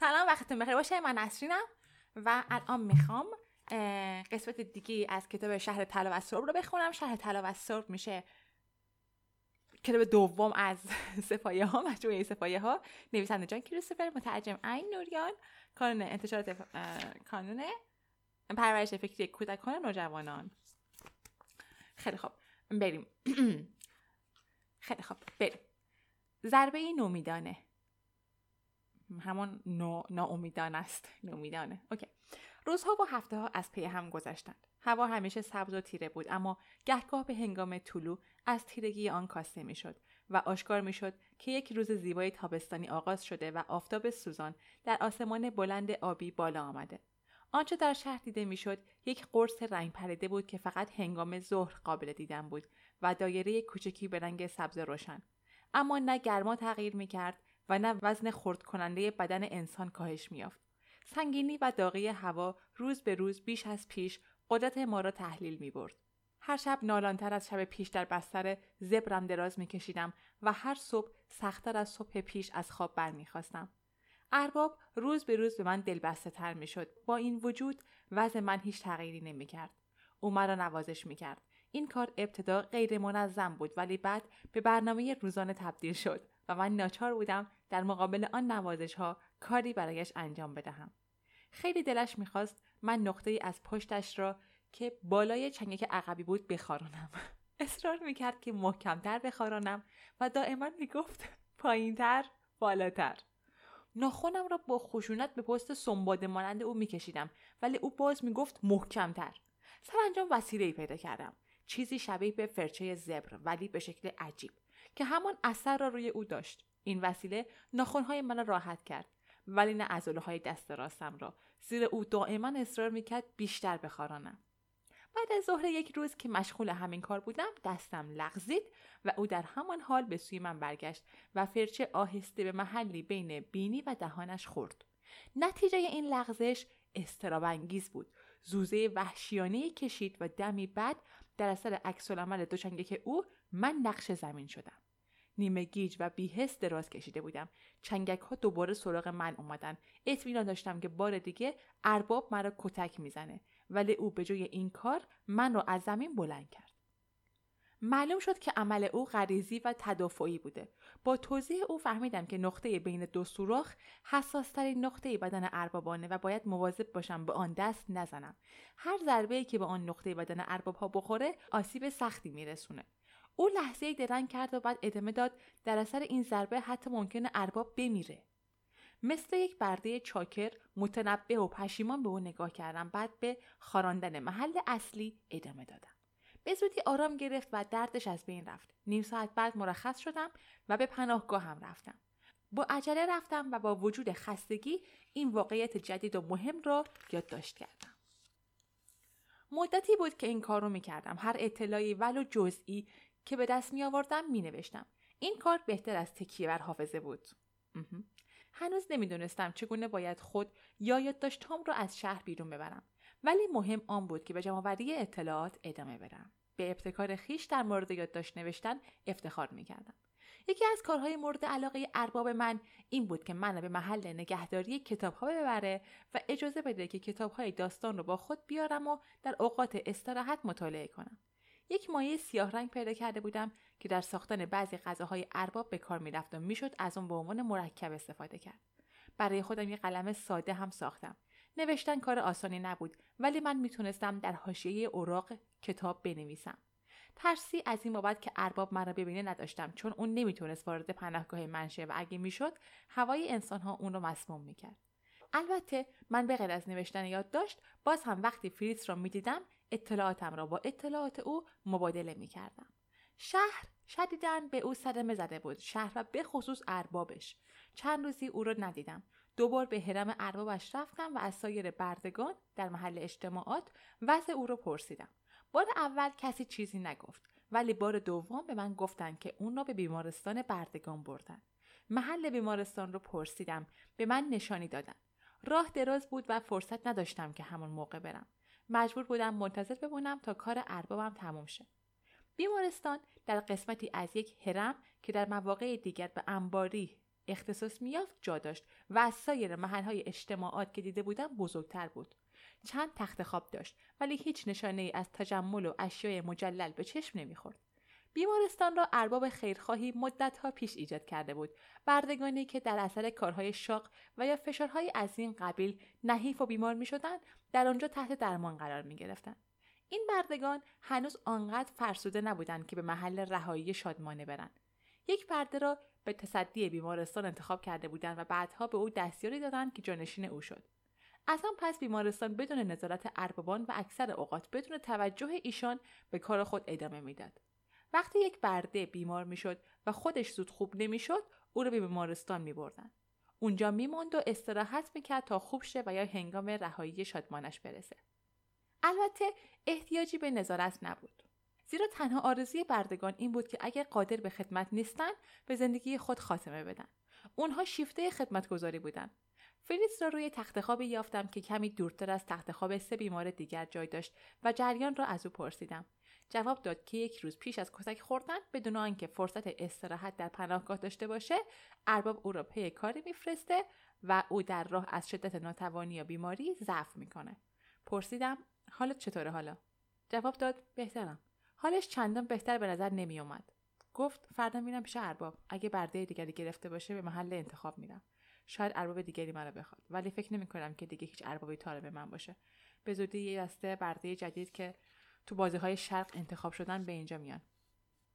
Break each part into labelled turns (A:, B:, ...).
A: سلام وقتتون بخیر. باشه من نسرینم و الان می‌خوام قسمت دیگه از کتاب شهر طلا و سرب رو بخونم. شهر طلا و سرب میشه کتاب دوم از سپایه ها مجموعه سپایه ها نویسنده جان کریستوفر مترجم عین نوریان کانون انتشارات کانون پرورش فکری کودکان نوجوانان. خیلی خوب. بریم. خیلی خوب. بریم. ضربه نومیدانه. همون ناامیدان است. نومیدانه اوکی. روزها و هفته ها از پی هم گذشتند. هوا همیشه سبز و تیره بود اما گهگاه به هنگام طلوع از تیرگی آن کاسته می‌شد و آشکار می‌شد که یک روز زیبای تابستانی آغاز شده و آفتاب سوزان در آسمان بلند آبی بالا آمده. آنچه در شهر دیده می‌شد یک قرص رنگ پریده بود که فقط هنگام ظهر قابل دیدن بود و دایره کوچکی به رنگ سبز روشن. اما نه گرما تغییر می‌کرد و نه وزن خرد کننده بدن انسان کاهش میافت سنگینی و داغی هوا روز به روز بیش از پیش قدرت ما را تحلیل می برد. هر شب نالانتر از شب پیش در بستر زبرم دراز می کشیدم و هر صبح سختتر از صبح پیش از خواب برمیخواستم. ارباب روز به روز به من دلبسته تر می شد. با این وجود وضع من هیچ تغییری نمی کرد. او مرا نوازش می کرد. این کار ابتدا غیر منظم بود ولی بعد به برنامه روزانه تبدیل شد و من ناچار بودم در مقابل آن نوازش ها کاری برایش انجام بدهم. خیلی دلش می‌خواست من نقطه ای از پشتش را که بالای چنگک عقبی بود بخارانم. اصرار می‌کرد که محکمتر بخارانم و دائما می‌گفت پایینتر بالاتر. ناخونم را با خشونت به پست سنباده مانند او میکشیدم ولی او باز می‌گفت محکمتر سرانجام وسیله ای پیدا کردم چیزی شبیه به فرچه زبر ولی به شکل عجیب که همان اثر را روی او داشت. این وسیله ناخونهای من را راحت کرد ولی نه عضله های دست راستم را. زیر او دائما اصرار می‌کرد بیشتر بخارانم بعد از ظهر یک روز که مشغول همین کار بودم دستم لغزید و او در همان حال به سوی من برگشت و فرچه آهسته به محلی بین بینی و دهانش خورد. نتیجه این لغزش استرابانگیز بود. زوزه وحشیانه کشید و دمی بعد در اثر العمل که او من نقش زمین شدم. نیمه گیج و بیهست دراز کشیده بودم. چنگک ها دوباره سراغ من اومدن. اطمینان داشتم که بار دیگه ارباب مرا کتک می‌زنه. ولی او به جای این کار من را از زمین بلند کرد. معلوم شد که عمل او غریزی و تدافعی بوده. با توضیح او فهمیدم که نقطه بین دو سوراخ حساسترین نقطه بدن اربابانه و باید مواظب باشم به آن دست نزنم. هر ضربه که به آن نقطه بدن ارباب ها بخوره آسیب سختی میرسونه. او لحظه درنگ کرد و بعد ادامه داد در اثر این ضربه حتی ممکنه ارباب بمیره. مثل یک برده چاکر متنبه و پشیمان به او نگاه کردم بعد به خاراندن محل اصلی ادامه دادم. به زودی آرام گرفت و دردش از بین رفت. نیم ساعت بعد مرخص شدم و به پناهگاه هم رفتم. با عجله رفتم و با وجود خستگی این واقعیت جدید و مهم را یادداشت کردم. مدتی بود که این کار رو می کردم. هر اطلاعی ولو جزئی که به دست می آوردم می نوشتم. این کار بهتر از تکیه بر حافظه بود. هنوز نمی‌دونستم چگونه باید خود یا یادداشتهام را از شهر بیرون ببرم. ولی مهم آن بود که به جمعآوری اطلاعات ادامه بدم. به ابتکار خیش در مورد یادداشت نوشتن افتخار می کردم. یکی از کارهای مورد علاقه ارباب من این بود که من به محل نگهداری کتاب ها ببره و اجازه بده که کتاب های داستان رو با خود بیارم و در اوقات استراحت مطالعه کنم. یک مایه سیاه رنگ پیدا کرده بودم که در ساختن بعضی غذاهای ارباب به کار می‌رفت و می‌شد از اون به عنوان مرکب استفاده کرد. برای خودم یک قلم ساده هم ساختم. نوشتن کار آسانی نبود ولی من می‌تونستم در حاشیه اوراق کتاب بنویسم. ترسی از این بابت که ارباب مرا ببینه نداشتم چون اون نمی‌تونست وارد پناهگاه من شه و اگه می‌شد هوای انسانها اون رو مسموم می‌کرد. البته من به غیر از نوشتن یادداشت باز هم وقتی فریتز را می‌دیدم اطلاعاتم را با اطلاعات او مبادله می کردم. شهر شدیدن به او صدمه زده بود. شهر و به خصوص اربابش. چند روزی او را ندیدم. دوبار به حرم اربابش رفتم و از سایر بردگان در محل اجتماعات وضع او را پرسیدم. بار اول کسی چیزی نگفت ولی بار دوم به من گفتند که اون را به بیمارستان بردگان بردن. محل بیمارستان رو پرسیدم به من نشانی دادن. راه دراز بود و فرصت نداشتم که همون موقع برم. مجبور بودم منتظر بمونم تا کار اربابم تموم شه. بیمارستان در قسمتی از یک هرم که در مواقع دیگر به انباری اختصاص میافت جا داشت و از سایر محلهای اجتماعات که دیده بودم بزرگتر بود. چند تخت خواب داشت ولی هیچ نشانه ای از تجمل و اشیای مجلل به چشم نمی‌خورد. بیمارستان را ارباب خیرخواهی مدتها پیش ایجاد کرده بود. بردگانی که در اثر کارهای شاق و یا فشارهای از این قبیل نحیف و بیمار می‌شدند در آنجا تحت درمان قرار می گرفتند. این بردگان هنوز آنقدر فرسوده نبودند که به محل رهایی شادمانه برند. یک برده را به تصدی بیمارستان انتخاب کرده بودند و بعدها به او دستیاری دادند که جانشین او شد. از آن پس بیمارستان بدون نظارت اربابان و اکثر اوقات بدون توجه ایشان به کار خود ادامه می‌داد. وقتی یک برده بیمار می‌شد و خودش زود خوب نمی‌شد او را به بیمارستان می بردن. اونجا میماند و استراحت می‌کرد تا خوب شه و یا هنگام رهایی شادمانش برسه. البته احتیاجی به نظارت نبود. زیرا تنها آرزوی بردگان این بود که اگر قادر به خدمت نیستند به زندگی خود خاتمه بدن. اونها شیفته خدمتگذاری بودند فریس را روی تخت خوابی یافتم که کمی دورتر از تخت خواب سه بیمار دیگر جای داشت و جریان را از او پرسیدم. جواب داد که یک روز پیش از کتک خوردن بدون آنکه فرصت استراحت در پناهگاه داشته باشه ارباب او را پی کاری میفرسته و او در راه از شدت ناتوانی یا بیماری ضعف می‌کنه. پرسیدم حالت چطوره حالا؟ جواب داد بهترم. حالش چندان بهتر به نظر نمی اومد گفت فردا میرم پیش ارباب. اگه برده دیگری گرفته باشه به محل انتخاب میرم. شاید ارباب دیگری مرا بخواد. ولی فکر نمی کنم که دیگه هیچ اربابی طالب من باشه. به زودی یه دسته برده جدید که تو بازی های شرق انتخاب شدن به اینجا میان.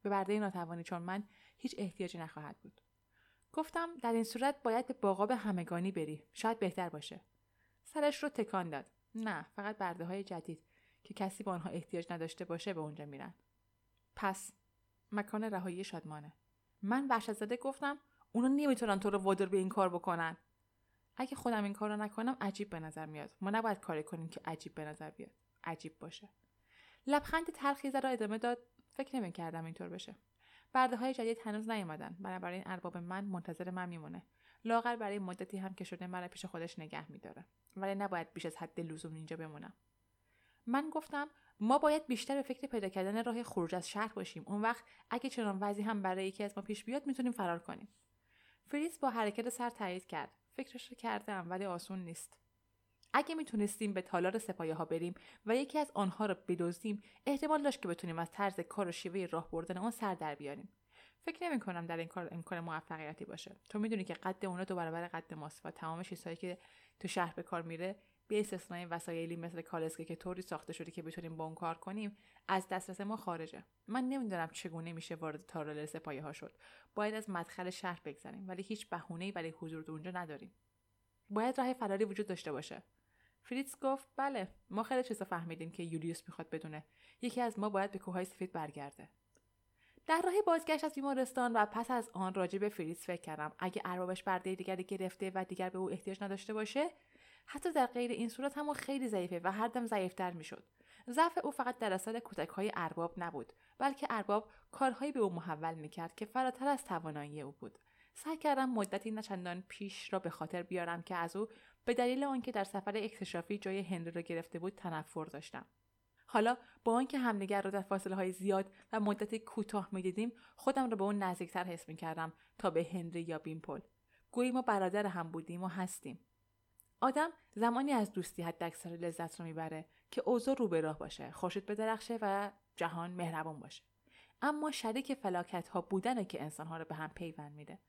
A: به برده ناتوانی چون من هیچ احتیاجی نخواهد بود. گفتم در این صورت باید به باقاب همگانی بری. شاید بهتر باشه. سرش رو تکان داد. نه فقط برده های جدید که کسی به آنها احتیاج نداشته باشه به اونجا میرن. پس مکان رهایی شادمانه. من وحشت زده گفتم اونا نمی‌تونن تو رو وادار به این کار بکنن. اگه خودم این کار رو نکنم عجیب به نظر میاد. ما نباید کاری کنیم که عجیب به نظر بیاد. عجیب باشه. لبخند تلخی را ادامه داد فکر نمی‌کردم اینطور بشه. برده های جدید هنوز نیومدن. بنابراین ارباب من منتظر من میمونه. لاغر برای مدتی هم که شده مرا پیش خودش نگه میداره. ولی نباید بیش از حد لزوم اینجا بمونم. من گفتم ما باید بیشتر به فکر پیدا کردن راه خروج از شهر باشیم. اون وقت اگه چنان وضعی هم برای یکی از ما پیش بیاد می‌تونیم فرار کنیم. فریس با حرکت سر تایید کرد. فکرش رو کردم ولی آسون نیست. اگه می‌تونستیم به تالار سپایه ها بریم و یکی از آنها را بدزدیم احتمال داشت که بتونیم از طرز کار و شیوه راه بردن آن سر در بیاریم. فکر نمی کنم در این کار امکان موفقیتی باشه. تو می‌دونی که قد اونا دو برابر قد ماست و تمام چیزهایی که تو شهر به کار میره به استثنای وسایلی مثل کالسکه که طوری ساخته شده که بتونیم با اون کار کنیم از دسترس ما خارجه. من نمی‌دونم چگونه میشه وارد تالار سپایه ها شد. باید از مدخل شهر بگذریم ولی هیچ بهونه‌ای برای حضور اونجا نداریم. باید راه فراری وجود داشته باشه. فریتز گفت بله ما خیلی چیزا فهمیدیم که یولیوس می‌خواد بدونه. یکی از ما باید به کوههای سفید برگرده. در راه بازگشت از بیمارستان و پس از آن راجع به فریتز فکر کردم. اگه اربابش برده دیگری گرفته و دیگر به او احتیاج نداشته باشه حتی در غیر این صورت هم خیلی ضعیفه و هر دم ضعیفتر می‌شد. ضعف او فقط در اثر کتک های ارباب نبود بلکه ارباب کارهایی به او محول می‌کرد که فراتر از توانایی او بود. سعی کردم مدتی نچندان پیش را به خاطر بیارم که از او به دلیل آنکه در سفر اکتشافی جای هنری را گرفته بود تنفر داشتم. حالا با آنکه همدیگر را در فاصله های زیاد و مدت کوتاه می‌دیدیم خودم را به اون نزدیکتر حس می‌کردم تا به هنری یا بیمپل گویی ما برادر هم بودیم و هستیم. آدم زمانی از دوستی حد اکثر لذت رو می‌بره که اوضاع رو به راه باشه خورشید بدرخشه و جهان مهربان باشه. اما شریک فلاکت ها بودنه که انسان ها رو به هم پیوند میده.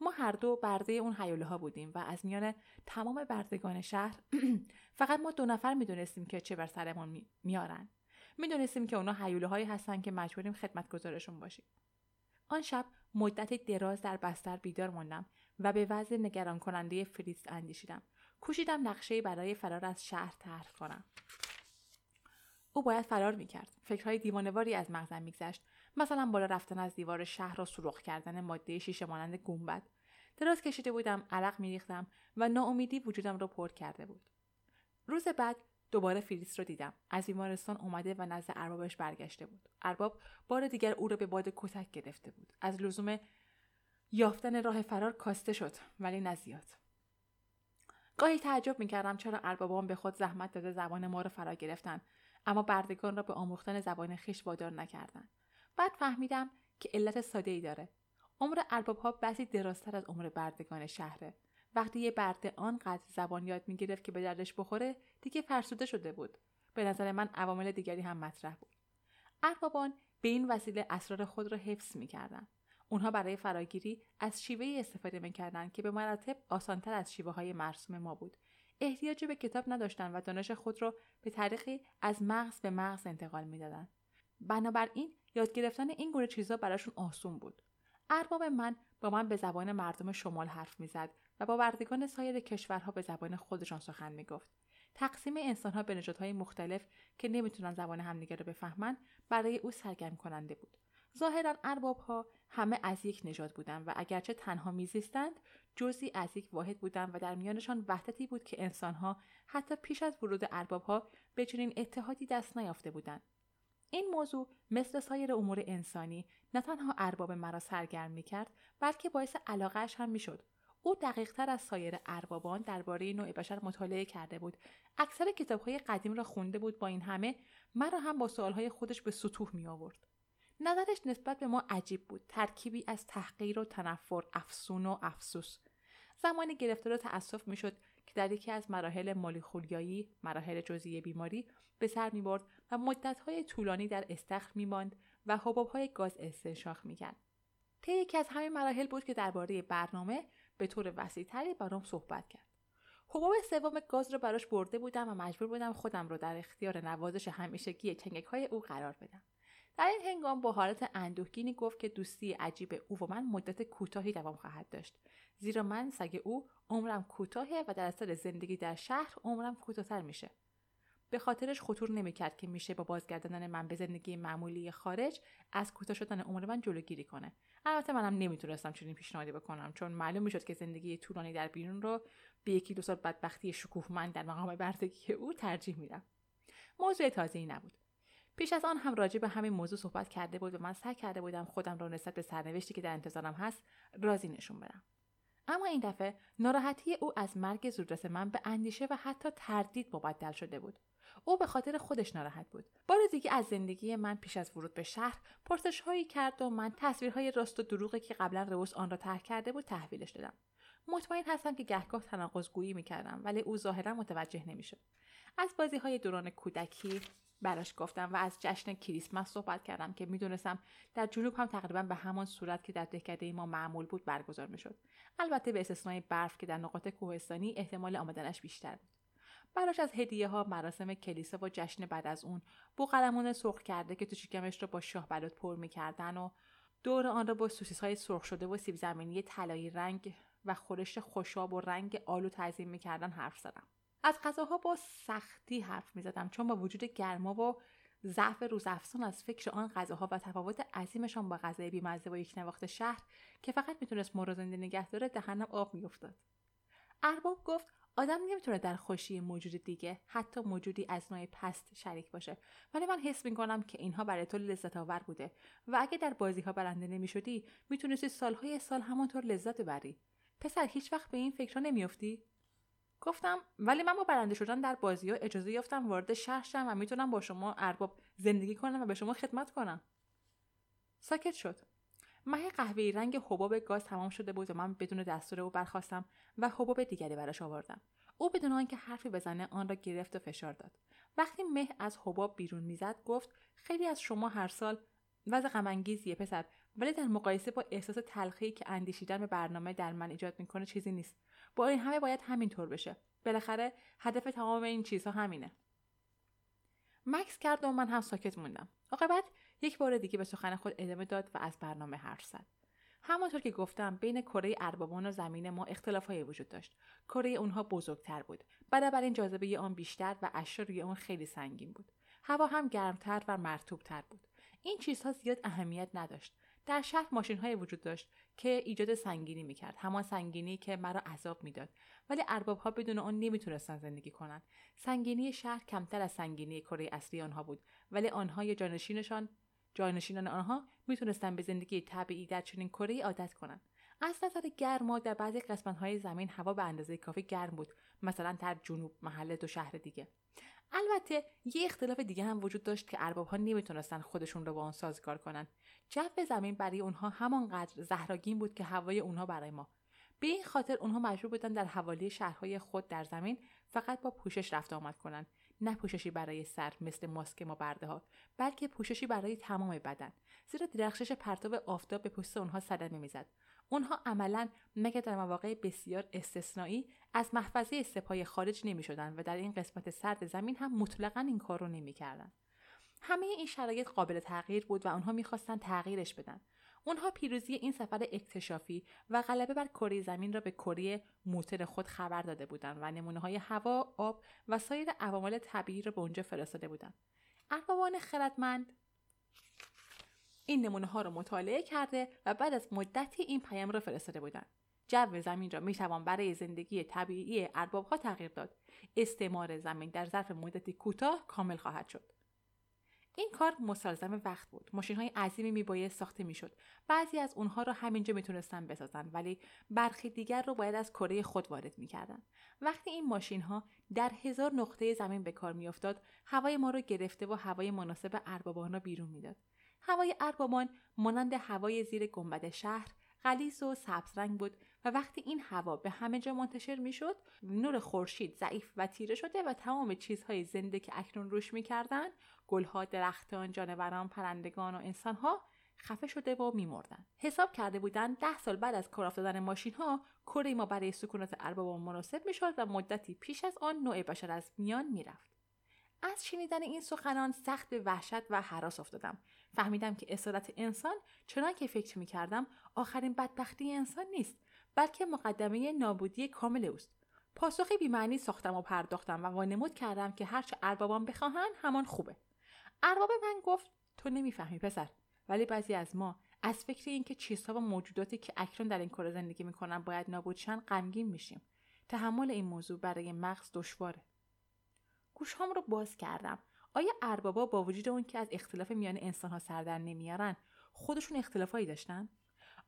A: ما هر دو برده اون حیوله ها بودیم و از میان تمام بردگان شهر فقط ما دو نفر می‌دونستیم که چه بر سرمون میارن می‌دونستیم که اونا حیوله هایی هستن که مجبوریم خدمت گذارشون باشیم. آن شب مدت دراز در بستر بیدار موندم و به وضع نگران کننده فریست اندیشیدم. کوشیدم نقشه برای فرار از شهر طرح کنم. او باید فرار می‌کرد. فکرهای دیوانواری از مغزم میگذشت. مثلا بالا رفتن از دیوار شهر را سوراخ کردن ماده شیشه مانند گنبد. دراز کشیده بودم عرق میریختم و ناامیدی وجودم را پر کرده بود. روز بعد دوباره فریس رو دیدم. از بیمارستان اومده و نزد اربابش برگشته بود. ارباب بار دیگر او را به باد کتک گرفته بود. از لزوم یافتن راه فرار کاسته شد ولی نزیاد گاهی تعجب می‌کردم چرا اربابان به خود زحمت داده زبان ما را فرا گرفتن اما بردگان را به آموختن زبان خیش وادار نکردند. بعد فهمیدم که علت ساده ای داره. عمر ارباب ها بسی درازتر از عمر بردگان شهره. وقتی یه برده آنقدر زبان یاد می‌گرفت که به دردش بخوره دیگه فرسوده شده بود. به نظر من عوامل دیگری هم مطرح بود. اربابان به این وسیله اسرار خود را حفظ می‌کردند اونها برای فراگیری از شیوه استفاده می‌کردند که به مراتب آسانتر از شیوه های مرسوم ما بود. احتیاجی به کتاب نداشتند و دانش خود را به طریقی از مغز به مغز انتقال می‌دادند بنابراین یاد گرفتن این گونه چیزها براشون آسون بود. ارباب من با من به زبان مردم شمال حرف می‌زد و با بردگان سایر کشورها به زبان خودشان سخن می‌گفت. تقسیم انسانها به نژادهای مختلف که نمی‌تونن زبان همدیگه رو بفهمن برای او سرگرم کننده بود. ظاهرا ارباب ها همه از یک نژاد بودند و اگرچه تنها میزیستند جزی از یک واحد بودند و در میانشان وحدتی بود که انسانها حتی پیش از ورود ارباب ها به چنین اتحادی دست نیافته بودند. این موضوع مثل سایر امور انسانی نه تنها ارباب مرا سرگرم می‌کرد بلکه باعث علاقهش هم می‌شد. او دقیقتر از سایر اربابان درباره نوع بشر مطالعه کرده بود. اکثر کتابهای قدیم را خونده بود با این همه مرا هم با سوالهای خودش به سطوح می آورد نظرش نسبت به ما عجیب بود. ترکیبی از تحقیر و تنفر افسون و افسوس. زمانی گرفتار تأسف می‌شد که در یکی از مراحل مالیخولیایی مراحل جزئی بیماری به سر می برد و مدتهای طولانی در استخر می ماند و حبابهای گاز استنشاق می کرد. طی یکی از همین مراحل بود که درباره برنامه به طور وسیعتری برام صحبت کرد. حباب سوم گاز را براش برده بودم و مجبور بودم خودم رو در اختیار نوازش همیشگی چنگک های او قرار بدم. در این هنگام با حالت اندوهگینی گفت که دوستی عجیب او و من مدت کوتاهی دوام خواهد داشت زیرا من سگ او عمرم کوتاهه و در اثر زندگی در شهر عمرم کوتاهتر میشه به خاطرش خطور نمی‌کرد که میشه با بازگرداندن من به زندگی معمولی خارج از کوتاه شدن عمر من جلوگیری کنه. البته منم نمی‌تونستم چنین پیشنهادی بکنم چون معلوم می‌شد که زندگی طولانی در بیرون رو به یکی دو سال بدبختی شکوهمند در مقام بردگی او ترجیح میدم. موضوع تازه ای نبود. پیش از آن هم راجع به همین موضوع صحبت کرده بود و من سعی کرده بودم خودم را نسبت به سرنوشتی که در انتظارم هست راضی نشون بدم. اما این دفعه ناراحتی او از مرگ زودرس من به اندیشه و حتی تردید مبدل شده بود. او به خاطر خودش ناراحت بود. بار دیگه از زندگی من پیش از ورود به شهر پرسش هایی کرد و من تصویرهای راست و دروغی که قبلا روس آن را ترک کرده بود تحویلش دادم. مطمئن هستم که گهگاه تناقض گویی می‌کردم ولی او ظاهرا متوجه نمی‌شد. از بازی های دوران کودکی براش گفتم و از جشن کریسمس صحبت کردم که می‌دونستم در جنوب هم تقریبا به همان صورت که در دهکده ما معمول بود برگزار می‌شد. البته به استثنای برف که در نقاط کوهستانی احتمال آمدنش بیشتر بود. براش از هدیه ها مراسم کلیسا و جشن بعد از اون بوقلمون سرخ کرده که تو شکمش رو با شاه بلوط پر می‌کردن و دور آن را با سوسیس های سرخ شده و سیب زمینی طلایی رنگ و خورش خوشاب و رنگ آلو تعظیم می‌کردن حرف زدم. از غذاها با سختی حرف می‌زدم چون با وجود گرما و ضعف روزافزون از فکر آن غذاها و تفاوت عظیمشان با غذای بیمزه و یک نواخت شهر که فقط می‌تونست مرا زنده نگه داره دهنم آب میافتاد. ارباب گفت آدم نمی‌تونه در خوشی موجود دیگه حتی موجودی از نوع پست شریک باشه. ولی من حس می‌کنم که اینها برای تو لذت آور بوده. و اگه در بازی ها برنده نمی‌شدی می‌تونستی سالهای سال همانطور لذت ببری. پسر هیچ وقت به این فکر نمیافتی؟ گفتم ولی من با برنده شدن در بازی ها اجازه یافتم وارد شهر شم و می‌تونم با شما ارباب زندگی کنم و به شما خدمت کنم. ساکت شد. مه قهوه‌ای رنگ حباب گاز تمام شده بود و من بدون دستور او برخواستم و حباب دیگری براش آوردم. او بدون آنکه حرفی بزنه آن را گرفت و فشار داد. وقتی مه از حباب بیرون می‌زد گفت خیلی از شما هر سال وضع غمانگیزیه پسر ولی در مقایسه با احساس تلخی که اندیشیدن به برنامه در من ایجاد می‌کنه چیزی نیست. با این همه باید همینطور بشه. بالاخره هدف تمام این چیزها همینه. مکس کرد و من هم ساکت موندم. عاقبت یک بار دیگه به سخن خود ادامه داد و از برنامه حرف زد. همانطور که گفتم بین کره اربابان و زمین ما اختلافهایی وجود داشت. کره اونها بزرگتر بود. بنابراین جاذبه آن بیشتر و اشیا روی آن خیلی سنگین بود. هوا هم گرمتر و مرتوبتر بود. این چیزها زیاد اهمیت نداشت. در شهر ماشین های وجود داشت که ایجاد سنگینی می‌کرد. همان سنگینی که مرا عذاب می‌داد. ولی ارباب ها بدون آن نمی‌تونستن زندگی کنند. سنگینی شهر کمتر از سنگینی کره اصلی آنها بود. ولی آنها یا جانشینشان جانشینان آنها می‌تونستن به زندگی طبیعی در چنین کره عادت کنند از نظر گرما در بعضی قسمت های زمین هوا به اندازه کافی گرم بود مثلا در جنوب محل دو شهر دیگه. البته یه اختلاف دیگه هم وجود داشت که ارباب ها نمی‌تونستن خودشون رو با آن سازگار کنن. جو زمین برای اونها همانقدر زهراگین بود که هوای اونها برای ما. به این خاطر اونها مجبور بودن در حوالی شهرهای خود در زمین فقط با پوشش رفت آمد کنند نه پوششی برای سر مثل ماسک ما برده ها بلکه پوششی برای تمام بدن. زیرا درخشش پرتاب آفتاب به پوست اونها صدمه می‌زد. اونها عملا مگر در مواقع بسیار استثنایی از محفظه سپاه خارج نمی شدن و در این قسمت سرد زمین هم مطلقا این کار رو نمی کردن. همه این شرایط قابل تغییر بود و آنها می‌خواستند تغییرش بدن. اونها پیروزی این سفر اکتشافی و غلبه بر کره زمین را به کره موتر خود خبر داده بودند و نمونه های هوا، آب و سایر عوامل طبیعی را به اونجا فرستاده بودند. اربابان خردمند این نمونه ها را مطالعه کرده و بعد از مدتی این پیام را فرستاده بودند. جو زمین را می توان برای زندگی طبیعی ارباب ها تغییر داد. استعمار زمین در ظرف مدتی کوتاه کامل خواهد شد. این کار مستلزم وقت بود. ماشین های عظیمی میباید ساخته می‌شد. بعضی از اونها را همینجا می‌تونستن بسازن ولی برخی دیگر رو باید از کره خود وارد می‌کردن. وقتی این ماشین ها در هزار نقطه زمین به کار میافتاد هوای ما رو گرفته و هوای مناسب اربابان را بیرون می‌داد. هوای اربابان مانند هوای زیر گنبد شهر غلیظ و سبز رنگ بود و وقتی این هوا به همه جا منتشر می‌شد نور خورشید ضعیف و تیره شده و تمام چیزهای زنده که اکنون روش می‌کردند گلها درختان جانوران پرندگان و انسانها خفه شده و میمردند حساب کرده بودند ده سال بعد از کار افتادن ماشین کره ما برای سکونت ارباب مناسب می‌شد و مدتی پیش از آن نوع بشر از میان می‌رفت. از شنیدن این سخنان سخت به وحشت و حراس افتادم. فهمیدم که اصالت انسان چنان که فکر می‌کردم آخرین بدبختی انسان نیست. بلکه مقدمه نابودی کامل اوست. پاسخی بیمعنی ساختم و پرداختم و وانمود کردم که هرچه اربابان بخواهند همان خوبه. ارباب من گفت تو نمی‌فهمی پسر. ولی بعضی از ما از فکر اینکه چیزها و موجوداتی که اکنون در این کره زندگی می‌کنن باید نابودشن غمگین میشیم. تحمل این موضوع برای مغز دشواره. گوشهام رو باز کردم. آیا اربابا با وجود اون که از اختلاف میان انسانها سر در نمیارن خودشون اختلافایی داشتن؟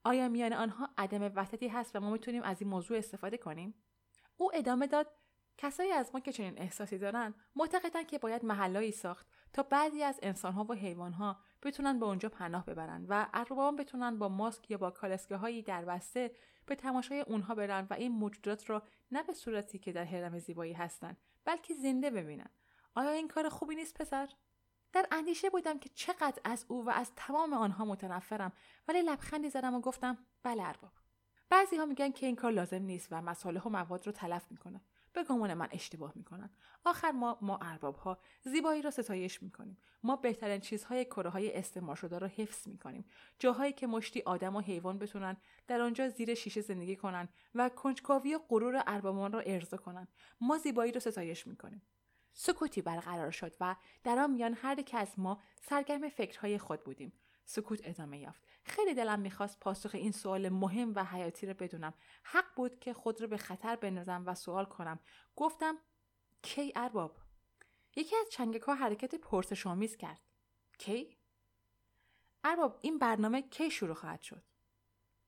A: آیا میان آنها عدم وحدتی هست و ما می‌تونیم از این موضوع استفاده کنیم؟ او ادامه داد کسایی از ما که چنین احساسی دارن معتقدن که باید محلایی ساخت تا بعضی از انسانها و حیوانها بتونن به اونجا پناه ببرن و اربابان بتونن با ماسک یا با کالسکه هایی در بسته به تماشای اونها برن و این موجودات را نه به صورتی که در حرم زیبایی هستن بلکه زنده ببینن آیا این کار خوبی نیست پسر؟ در اندیشه بودم که چقدر از او و از تمام آنها متنفرم ولی لبخندی زدم و گفتم بله ارباب. بعضی ها میگن که این کار لازم نیست و مصالح و مواد رو تلف می‌کنه. به گمان من اشتباه می‌کنن. آخر ما ما ارباب ها زیبایی را ستایش می‌کنیم. ما بهترین چیزهای کره های استعمار شده را حفظ می‌کنیم. جاهایی که مشتی آدم و حیوان بتونن در آنجا زیر شیشه زندگی کنن و کنجکاوی و غرور اربابان را ارضا کنن. ما زیبایی را ستایش می‌کنیم. سکوتی برقرار شد و در آن میان هر یک از ما سرگرم فکرهای خود بودیم. سکوت ادامه یافت. خیلی دلم می‌خواست پاسخ این سوال مهم و حیاتی رو بدونم. حق بود که خود رو به خطر بندازم و سوال کنم. گفتم کی ارباب؟ یکی از چنگک ها حرکت پرسشآمیز کرد. کی؟ ارباب این برنامه کی شروع خواهد شد؟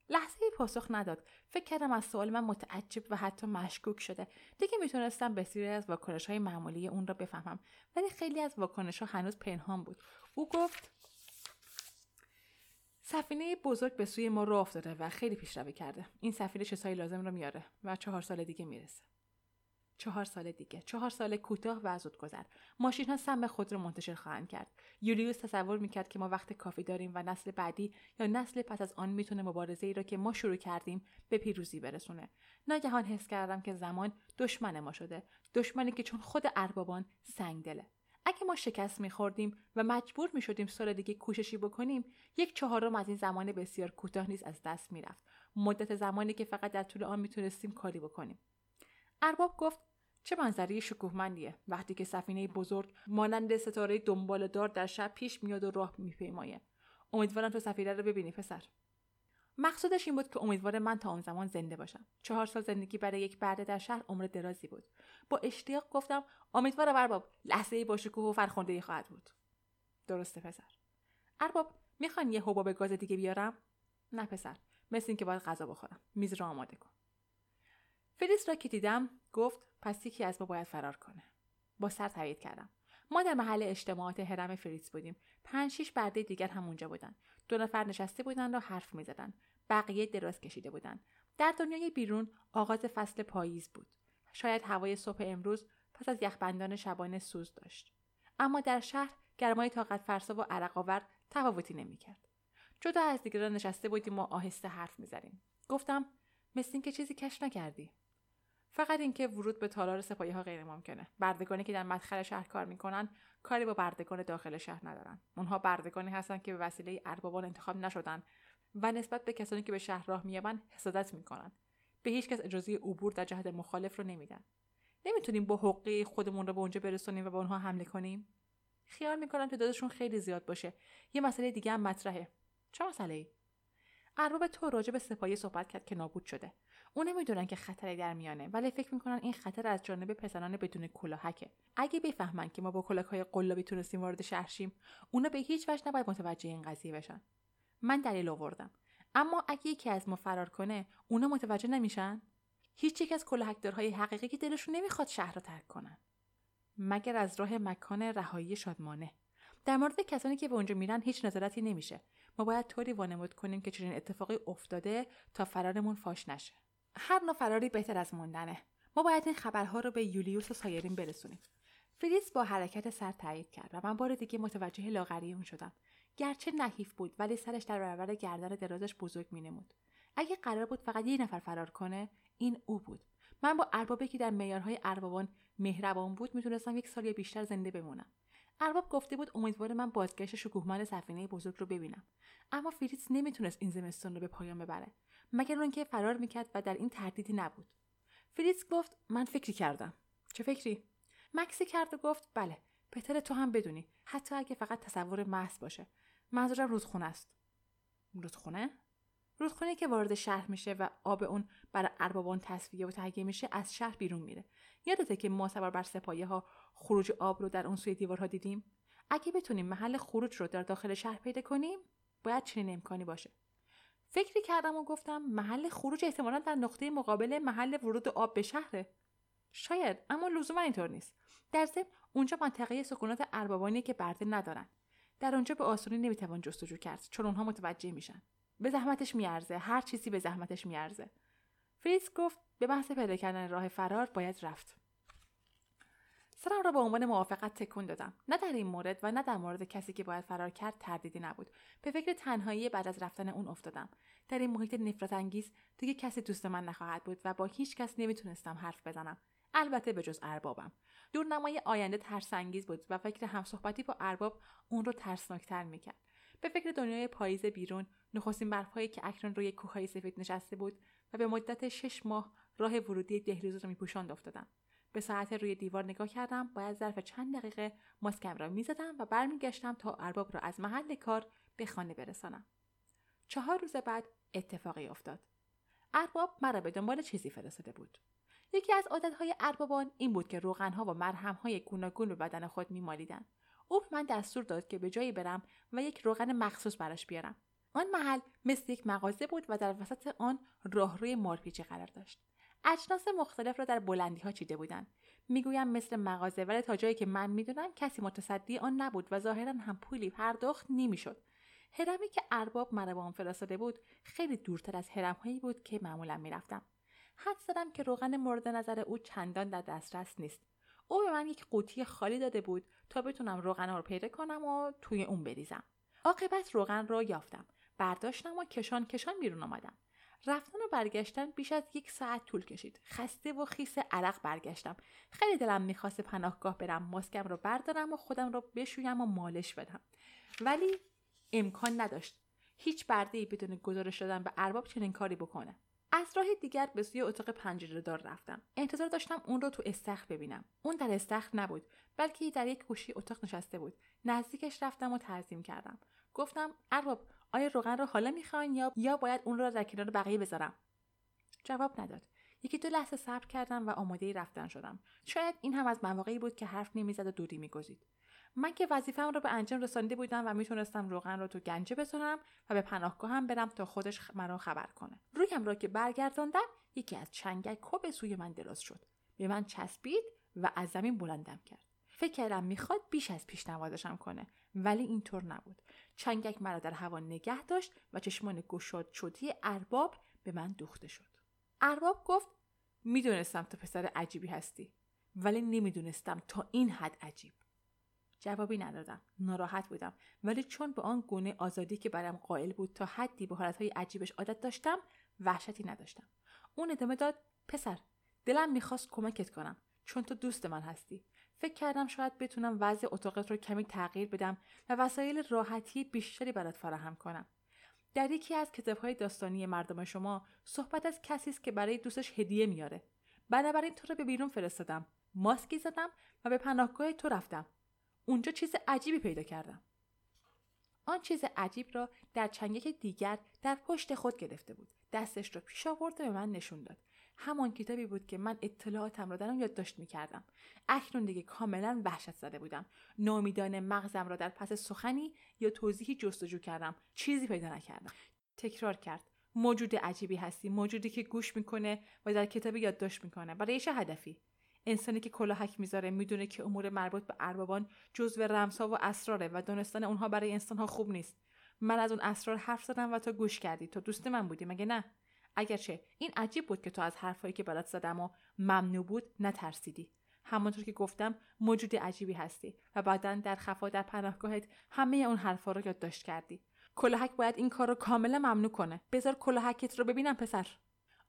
A: لحظه ای پاسخ نداد. فکر کردم از سوال من متعجب و حتی مشکوک شده. دیگه می‌تونستم بسیاری از واکنش های معمولی اون را بفهمم. ولی خیلی از واکنش ها هنوز پنهان بود. او گفت سفینه بزرگ به سوی ما راه افتاده و خیلی پیشروی کرده. این سفینه چیزهای لازم رو میاره و چهار سال دیگه می‌رسه. چهار سال دیگه. چهار سال کوتاه و زود گذر ماشین ها سم خود رو منتشر خواهند کرد. یولیوس تصور می‌کرد که ما وقت کافی داریم و نسل بعدی یا نسل پس از آن می‌تونه مبارزه ای را که ما شروع کردیم به پیروزی برسونه. ناگهان حس کردم که زمان دشمن ما شده. دشمنی که چون خود اربابان سنگ دله. اگه ما شکست میخوردیم و مجبور می‌شدیم سال دیگه کوششی بکنیم یک چهارم از این زمان بسیار کوتاه نیز از دست می‌رفت. مدت زمانی که فقط در طول آن می‌تونستیم کاری بکنیم. ارباب گفت چه منظره شکوهمندیه. وقتی که سفینه بزرگ مانند ستاره دنبال دار در شب پیش میاد و راه میپیمایه. امیدوارم تو سفینه رو ببینی پسر. مقصودش این بود که امیدوار من تا آن زمان زنده باشم. چهار سال زندگی برای یک برده در شهر عمر درازی بود. با اشتیاق گفتم امیدوارم ارباب لحظه با شکوه و فرخنده خواهد بود. درسته پسر. ارباب می‌خوان یه حباب گاز دیگه بیارم؟ نه پسر. مثل اینکه باید غذا بخورم. میز را آماده کن. فریس را که دیدم گفت پس یکی از ما باید فرار کنه. با سر تایید کردم. ما در محل اجتماعات هرم فریتز بودیم. پنج شیش برده دیگر هم اونجا بودن. دو نفر نشسته بودن و حرف می‌زدن. بقیه دراز کشیده بودن. در دنیای بیرون آغاز فصل پاییز بود. شاید هوای صبح امروز پس از یخبندان شبانه سوز داشت. اما در شهر گرمای طاقت فرسا و عرق تفاوتی نمی‌کرد. جدا از دیگران نشسته بودیم و آهسته حرف می‌زدیم. گفتم مثل اینکه چیزی کش نکردی. فقط اینکه ورود به تالار سپاهی ها غیر ممکنه بردگانی که در مدخل شهر کار می‌کنن کاری با بردگان داخل شهر ندارن. اونها بردگانی هستن که به وسیله اربابان انتخاب نشدن و نسبت به کسانی که به شهر راه میابن حسادت می‌کنن. به هیچ کس اجازه عبور در جهت مخالف رو نمیدن. نمی‌تونیم با حقه خودمون رو به اونجا برسونیم و به اونها حمله کنیم؟ خیال می‌کنم تعدادشون خیلی زیاد باشه. یه مسئله دیگه هم مطرحه. چه مسئله ای ارباب تو راجع به سپاهی صحبت کرد که نابود شده. اون نمی‌دونن که خطری در میانه ولی فکر می‌کنن این خطر از جانب پسران بدون کلاهکه اگه بفهمن که ما با کلاههای قلابی تونستیم وارد شهر شیم اونا به هیچ وجه نباید متوجه این قضیه بشن. من دلیل آوردم. اما اگه یکی از ما فرار کنه اونا متوجه نمیشن؟ هیچ یک از کلاهکدارهای حقیقی که دلشون نمی‌خواد شهر رو ترک کنن. مگر از راه مکان رهایی شادمانه در مورد کسانی که به اونجا میرن هیچ نظارتی نمیشه. ما باید طوری وانمود کنیم که چنین اتفاقی افتاده تا فرارمون فاش نشه. هر نوع فراری بهتر از موندنه. ما باید این خبرها رو به یولیوس و سایرین برسونیم. فریس با حرکت سر تایید کرد و من بار دیگه متوجه لاغری اون شدم. گرچه نحیف بود ولی سرش در برابر گردن درازش بزرگ مینمود. اگه قرار بود فقط یه نفر فرار کنه این او بود. من با اربابی که در معیارهای اربابان مهربان بود می‌تونستم یک سال بیشتر زنده بمونم. ارباب گفته بود امیدوار من بازگشت شکوهمند سفینه بزرگ رو ببینم. اما فریتز نمی‌تونست این زمستان رو به پایان ببره مگر اونکه فرار می‌کرد و در این تردیدی نبود. فریتز گفت من فکری کردم. چه فکری؟ مکسی کرد و گفت بله بهتر تو هم بدونی حتی اگه فقط تصور محض باشه. منظورم رودخونه است. رودخونه؟ رودخونه که وارد شهر میشه و آب اون برای اربابان تصفیه و تهیه میشه از شهر بیرون میره. یادته که ما سوار بر سپایه ها خروج آب رو در اون سوی دیوارها دیدیم؟ اگه بتونیم محل خروج رو در داخل شهر پیدا کنیم باید چنین امکانی باشه. فکری کردم و گفتم محل خروج احتمالا در نقطه مقابل محل ورود آب به شهره. شاید اما لزوما اینطور نیست. در ضمن اونجا منطقه سکونات اربابانی که برده ندارن. در اونجا به آسونی نمی‌توان جستجو کرد چون اونها متوجه میشن. به زحمتش میارزه. هر چیزی به زحمتش میارزه. فریس گفت به بحث پیدا کردن راه فرار باید رفت. سرم را به عنوان موافقت تکون دادم. نه در این مورد و نه در مورد کسی که باید فرار کرد تردیدی نبود. به فکر تنهایی بعد از رفتن اون افتادم. در این محیط نفرت انگیز دیگه کسی دوست من نخواهد بود و با هیچ کس نمی‌تونستم حرف بزنم. البته به جز اربابم. دورنمای آینده ترسانگیز بود و فکر همصحبتی با ارباب اون رو ترسناکتر می‌کرد. به فکر دنیای پاییز بیرون نخستین برفهایی که اکنون روی کوههای سفید نشسته بود و به مدت شش ماه راه ورودی دهلیز را میپوشاند افتادم. به ساعت روی دیوار نگاه کردم باید ظرف چند دقیقه ماسکم را می‌زدم و برمیگشتم تا ارباب را از محل کار به خانه برسانم. چهار روز بعد اتفاقی افتاد. ارباب مرا به دنبال چیزی فرستاده بود. یکی از عادتهای اربابان این بود که روغنها و مرهمهای گوناگون به بدن خود میمالیدند. او به من دستور داد که به جایی برم و یک روغن مخصوص براش بیارم. آن محل مثل یک مغازه بود و در وسط آن راهروی مارپیچی قرار داشت. اجناس مختلف را در بلندی ها چیده بودند. می‌گویم مثل مغازه ولی تا جایی که من می‌دونم کسی متصدی آن نبود و ظاهرا هم پولی پرداخت نمی‌شد. هرمی که ارباب مرا به آن فرستاده بود خیلی دورتر از هرمهایی بود که معمولا می‌رفتم. حد زدم که روغن مورد نظر او چندان در دسترس نیست. او به من یک قوطی خالی داده بود تا بتونم روغن رو پیدا کنم و توی اون بریزم. عاقبت روغن رو یافتم. برداشتم و کشان کشان بیرون آمدم. رفتن و برگشتن بیش از یک ساعت طول کشید. خسته و خیس عرق برگشتم. خیلی دلم می‌خواست پناهگاه برم ماسکم رو بردارم و خودم رو بشویم و مالش بدم. ولی امکان نداشت. هیچ برده ای بدون گزارش دادن به ارباب چنین کاری بکنه. از راه دیگر به سوی اتاق پنجره دار رفتم. انتظار داشتم اون رو تو استخر ببینم. اون در استخر نبود بلکه در یک گوشی اتاق نشسته بود. نزدیکش رفتم و تعظیم کردم. گفتم ارباب آیا روغن رو حالا می‌خواین یا یا باید اون رو در کنار بقیه بذارم؟ جواب نداد. یکی دو لحظه صبر کردم و آماده رفتن شدم. شاید این هم از مواقعی بود که حرف نمی‌زد و دودی میگزید. من که وظیفه‌ام رو به انجام رسانده بودم و می‌تونستم روغن رو تو گنجه بذارم و به پناهگاهم برم تا خودش مرا خبر کنه. رویم را که برگرداندم یکی از چنگک به سوی من دراز شد. به من چسبید و از زمین بلندم کرد. فکر کردم می‌خواد بیش از پیش نوازشم کنه. ولی اینطور نبود. چنگک مرا در هوا نگه داشت و چشمان گشاد شدی ارباب به من دوخته شد. ارباب گفت می‌دونستم تو پسر عجیبی هستی ولی نمی‌دونستم تا این حد عجیب. جوابی ندادم ناراحت بودم ولی چون به آن گونه آزادی که برم قائل بود تا حدی به حالتهای عجیبش عادت داشتم وحشتی نداشتم. اون ادامه داد پسر دلم می‌خواست کمکت کنم چون تو دوست من هستی. فکر کردم شاید بتونم وضع اتاقت رو کمی تغییر بدم و وسایل راحتی بیشتری برات فراهم کنم. در یکی از کتابهای داستانی مردم شما صحبت از کسی است که برای دوستش هدیه میاره. بنابراین تو رو به بیرون فرستادم ماسکی زدم و به پناهگاه تو رفتم. اونجا چیز عجیبی پیدا کردم. آن چیز عجیب را در چنگک دیگر در پشت خود گرفته بود. دستش را پیش آورد و به من نشون داد. همان کتابی بود که من اطلاعاتم را در آن یادداشت می‌کردم. اکنون دیگه کاملا وحشت زده بودم. نامیدان مغزم را در پس سخنی یا توضیحی جستجو کردم. چیزی پیدا نکردم. تکرار کرد. موجود عجیبی هستی. موجودی که گوش می‌کنه و در کتابی یادداشت می‌کنه. برای چه هدفی؟ انسانی که کلاهک می‌ذاره می‌دونه که امور مربوط به اربابان جزو رمزها و اسراره و دانستن اونها برای انسانها خوب نیست. من از اون اسرار حرف زدم و تو گوش کردی. تو دوست من بودی مگه نه؟ اگرچه این عجیب بود که تو از حرفهایی که برات زدم و ممنوع بود نترسیدی. همانطور که گفتم موجود عجیبی هستی و بعدا در خفا در پناهگاهت همه اون حرفها رو یادداشت کردی. کلاهک باید این کار رو کاملا ممنوع کنه. بذار کلاهکت رو ببینم پسر.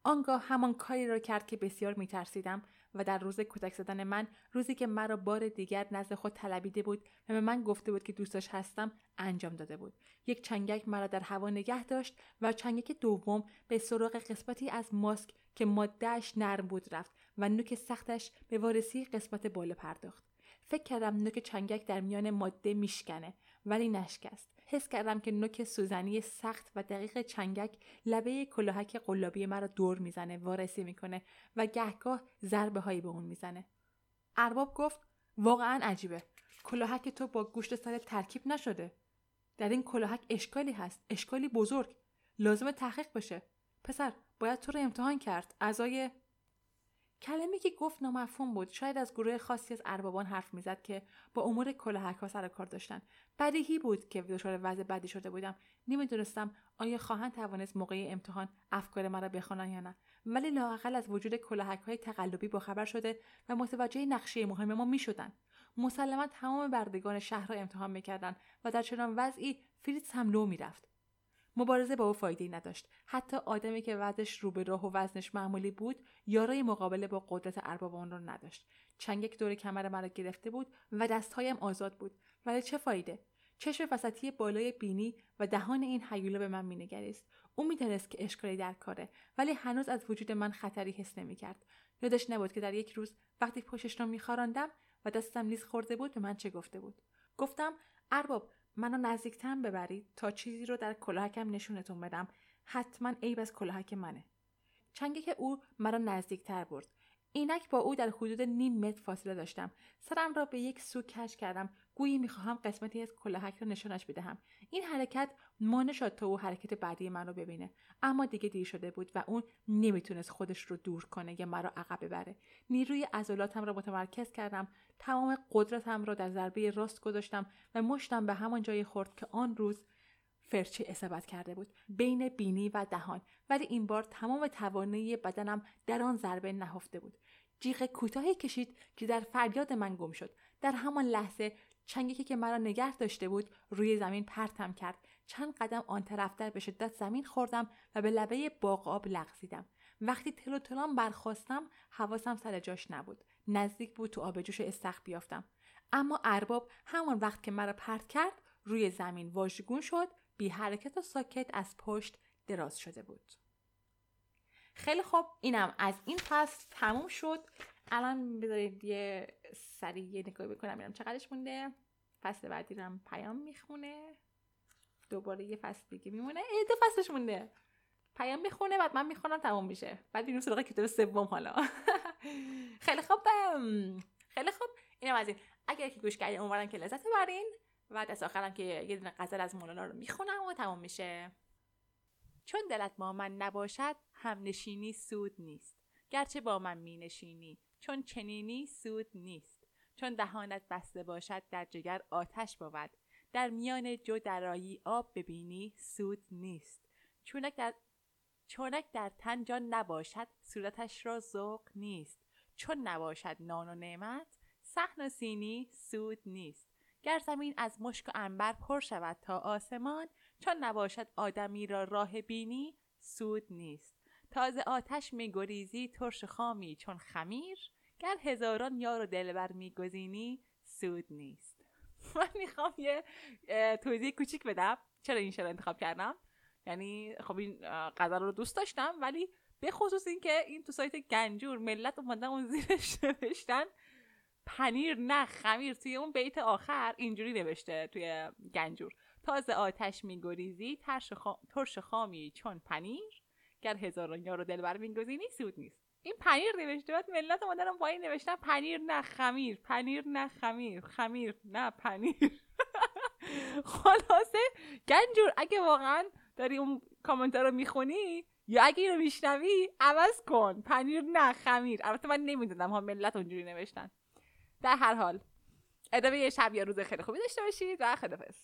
A: آنگاه همان کاری را کرد که بسیار میترسیدم و در روز کتک زدن من روزی که مرا بار دیگر نزد خود طلبیده بود و به من گفته بود که دوستش هستم انجام داده بود. یک چنگک مرا در هوا نگه داشت و چنگک دوم به سراغ قسمتی از ماسک که مادهش نرم بود رفت و نوک سختش به وارسی قسمت بالا پرداخت. فکر کردم نوک چنگک در میان ماده میشکنه ولی نشکست. حس کردم که نوک سوزنی سخت و دقیق چنگک لبه کلاهک قلابی مرا دور می‌زنه وارسی می‌کنه و گهگاه ضربه هایی به اون می‌زنه. ارباب گفت واقعا عجیبه. کلاهک تو با گوشت سر ترکیب نشده. در این کلاهک اشکالی هست اشکالی بزرگ. لازم تحقیق بشه. پسر باید تو رو امتحان کرد. اعضای کلمه که گفت نامفهوم بود. شاید از گروه خاصی از اربابان حرف می‌زد که با امور کلاهک ها سر کار داشتن. بدیهی بود که دچار وضع بدی شده بودم. نمی‌دونستم آیا خواهند توانست موقع امتحان افکار مرا بخوانند یا نه. ولی لااقل از وجود کلاهک های تقلبی باخبر شده و متوجه نقشه مهم ما می‌شدند. مسلما تمام بردگان شهر را امتحان می‌کردند و در چنان وضعی فریتز هم لو می‌رفت. مبارزه با او فایده نداشت. حتی آدمی که وضعش رو به راه و وزنش معمولی بود یارای مقابله با قدرت اربابان را نداشت. چنگک دور کمر مرا گرفته بود و دستهایم آزاد بود. ولی چه فایده؟ چشم وسطی بالای بینی و دهان این حیوله به من مینگریست. او می‌دانست که اشکالی در کاره ولی هنوز از وجود من خطری حس نمی‌کرد. یادش نبود که در یک روز وقتی پشتش را میخواراندم و دستم لیز خورده بود به من چه گفته بود. گفتم ارباب منو نزدیکتر ببرید تا چیزی رو در کلاهکم نشونتون بدم. حتما عیب از کلاهک منه. چنگه که او مرا نزدیکتر برد. اینک با او در حدود نیم متر فاصله داشتم. سرم را به یک سو کش کردم. گویی می‌خواهم قسمتی از کلاهک را نشانش بدهم. این حرکت مانع شد تا او حرکت بعدی من رو ببینه اما دیگه دیر شده بود و اون نمی‌تونست خودش رو دور کنه یا مرا عقب ببره. نیروی عضلاتم را متمرکز کردم. تمام قدرتم را در ضربه راست گذاشتم و مشتم به همان جایی خورد که آن روز فرچه اصابت کرده بود. بین بینی و دهان. ولی این بار تمام توانایی بدنم در آن ضربه نهفته بود. جیغ کوتاهی کشید که در فریاد من گم شد. در همان لحظه چنگی که مرا نگه داشته بود روی زمین پرتم کرد. چند قدم آن طرفتر به شدت زمین خوردم و به لبه باغ آب لغزیدم. وقتی تلو تلام برخواستم حواسم سر جاش نبود. نزدیک بود تو آب جوش استخ بیافتم. اما ارباب همان وقت که مرا پرت کرد روی زمین واژگون شد بی حرکت و ساکت از پشت دراز شده بود. خیلی خوب. اینم از این فصل تموم شد. الان بذارید یه سریع یه نگاهی بکنم ببینم چقدرش مونده. فصل بعدی رم پیام می‌خونه. دوباره یه فصل دیگه میمونه. ای دو فصلش مونده. پیام می‌خونه بعد من می‌خونم تموم میشه. بعد میریم سراغ کتاب سوم حالا. خیلی خوب. خیلی خوب. اینم از این. اگر که گوش کردین امیدوارم که لذت ببرین. و دست آخرم که یه دونه غزل از مولانا رو می‌خونم و تمام میشه. چون دلت با من نباشد هم نشینی سود نیست. گرچه با من می نشینی چون چنینی سود نیست. چون دهانت بسته باشد در جگر آتش بود. در میان جو درایی آب ببینی سود نیست. چونک در چونک در تن جان نباشد صورتش را ذوق نیست. چون نباشد نان و نعمت صحن و سینی سود نیست. گر زمین از مشک و انبر پر شود تا آسمان چون نباشد آدمی را راه بینی سود نیست. تازه آتش میگریزی ترش خامی چون خمیر. گر هزاران یار و دلبر میگزینی سود نیست. من می‌خوام یه توضیح کوچیک بدم. چرا این شعر انتخاب کردم؟ یعنی خب این قدر رو دوست داشتم ولی به خصوص اینکه این تو سایت گنجور ملت اومدن اون زیرش نوشتن پنیر نه خمیر توی اون بیت آخر اینجوری نوشته توی گنجور. تازه آتش میگریزی ترش خامی چون پنیر. گر هزاران یار و دلبر میگزینی سود نیست. این پنیر نوشته. بعد ملت اومدن پایین نوشتن پنیر نه خمیر پنیر نه خمیر خمیر نه پنیر. خلاصه گنجور اگه واقعا داری اون کامنت رو می‌خونی یا اگه اینو میشنوی عوض کن. پنیر نه خمیر. البته من نمی‌دونم ها ملت اونجوری نوشتن. در هر حال ادامه یه شب یا روز خیلی خوبی داشته باشید و خدافظ